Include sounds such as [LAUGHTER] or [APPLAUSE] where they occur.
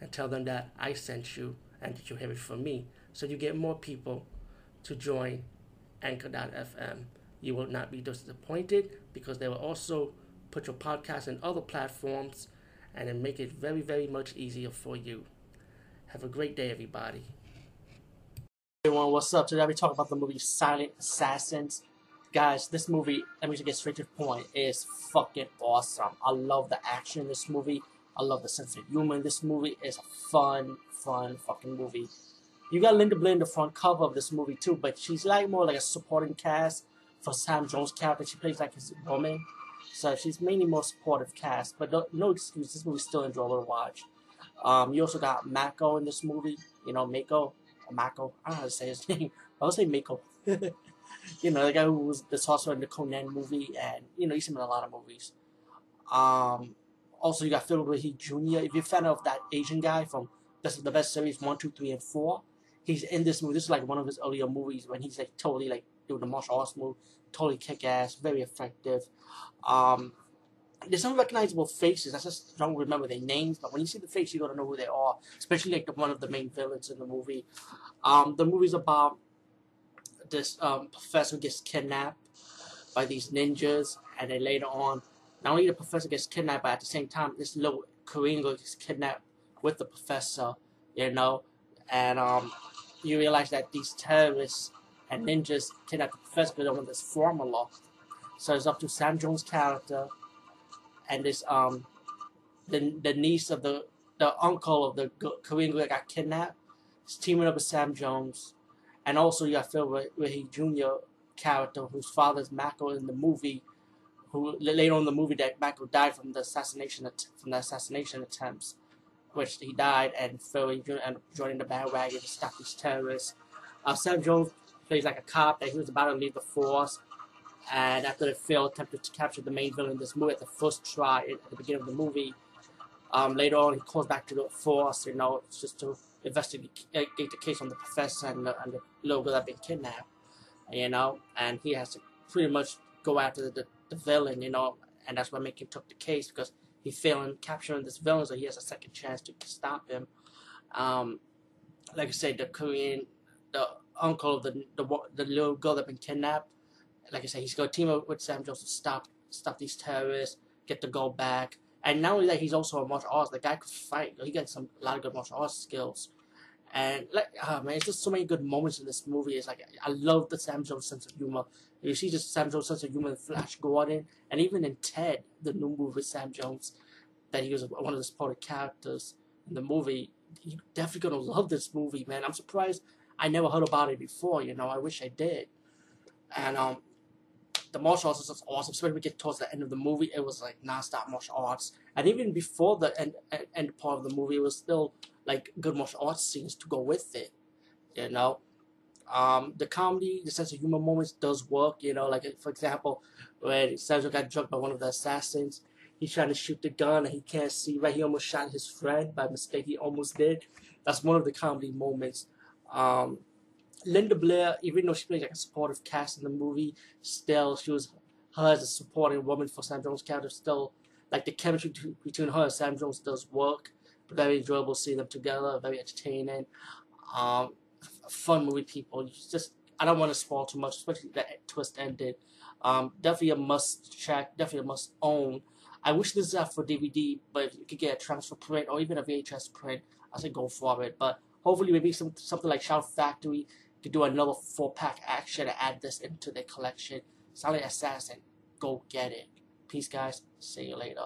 and tell them that I sent you and that you have it from me. So you get more people to join Anchor.fm. You will not be disappointed because they will also put your podcast in other platforms and then make it very, very much easier for you. Have a great day, everybody. Everyone, what's up? Today we talk about the movie Silent Assassins guys, this movie, let me just get straight to the point, is fucking awesome. I love the action in this movie. I love the sense of humor in this movie. It's a fun, fun fucking movie. You got Linda Blair in the front cover of this movie too, but she's like more like a supporting cast for Sam Jones' character. She plays like his woman, so she's mainly more supportive cast. But no, no excuse, this movie's still enjoyable to watch. Um, you also got Mako in this movie. You know, Mako, Mako. I don't know how to say his [LAUGHS] name. I would say Mako. [LAUGHS] you know, the guy who was the sorcerer in the Conan movie, and you know, he's in a lot of movies. Um, also, you got Philip Lahey Jr. If you're a fan of that Asian guy from Best of the Best series one, two, three, and four, he's in this movie. This is like one of his earlier movies when he's like totally like doing the martial arts move, totally kick ass, very effective. Um, there's some recognizable faces. I just don't remember their names, but when you see the face, you gotta know who they are. Especially like the, one of the main villains in the movie. Um, the movie's about this um, professor gets kidnapped by these ninjas, and then later on, not only the professor gets kidnapped, but at the same time, this little Korean girl gets kidnapped with the professor, you know, and um, you realize that these terrorists and ninjas kidnap the professor because they want this formula. So it's up to Sam Jones' character and this um the the niece of the the uncle of the Korean girl that got kidnapped. Is teaming up with Sam Jones and also you got Phil Lahey Jr. character whose father's Mako in the movie, who later on in the movie that Mako died from the assassination from the assassination attempts, which he died, and Phil ended up joining the bandwagon to stop these terrorists. Uh, Sam Jones plays like a cop that he was about to leave the force, and after the Phil attempted to capture the main villain in this movie at the first try at the beginning of the movie, um, later on he calls back to the force, you know, just to investigate the case on the professor and the, and the little girl that been kidnapped, you know, and he has to pretty much go after the, the villain, you know, and that's why Macon took the case because he failed in capturing this villain, so he has a second chance to stop him. Um, like I said, the Korean, the uncle of the the, the little girl that been kidnapped, like I said, he's to team up with Sam Jones to stop stop these terrorists, get the girl back. And not only that, he's also a martial artist. The guy could fight. He got some a lot of good martial arts skills. And like, oh man, it's just so many good moments in this movie. It's like I love the Sam Jones sense of humor. You see just Sam Jones sense of humor in Flash Gordon, and even in Ted, the new movie with Sam Jones, that he was one of the supporting characters in the movie. You're definitely gonna love this movie, man. I'm surprised I never heard about it before. You know, I wish I did. And um, the martial arts was awesome. Especially when we get towards the end of the movie, it was like non-stop martial arts. And even before the end, end part of the movie, it was still like good martial arts scenes to go with it. You know, um, the comedy, the sense of humor moments does work. You know, like for example, when Sergio got drugged by one of the assassins, he's trying to shoot the gun and he can't see right. He almost shot his friend by mistake. He almost did. That's one of the comedy moments. Um, Linda Blair, even though she plays like a supportive cast in the movie, still she was her as a supporting woman for Sam Jones' character. Still, like the chemistry between her and Sam Jones does work very enjoyable seeing them together, very entertaining. Um, fun movie, people. Just I don't want to spoil too much, especially that twist ended. Um, definitely a must check, definitely a must own. I wish this is out for DVD, but if you could get a transfer print or even a VHS print, I say go for it. But hopefully, maybe some something like Shout Factory could do another four pack action and add this into their collection. Silent Assassin, go get it. Peace, guys. See you later.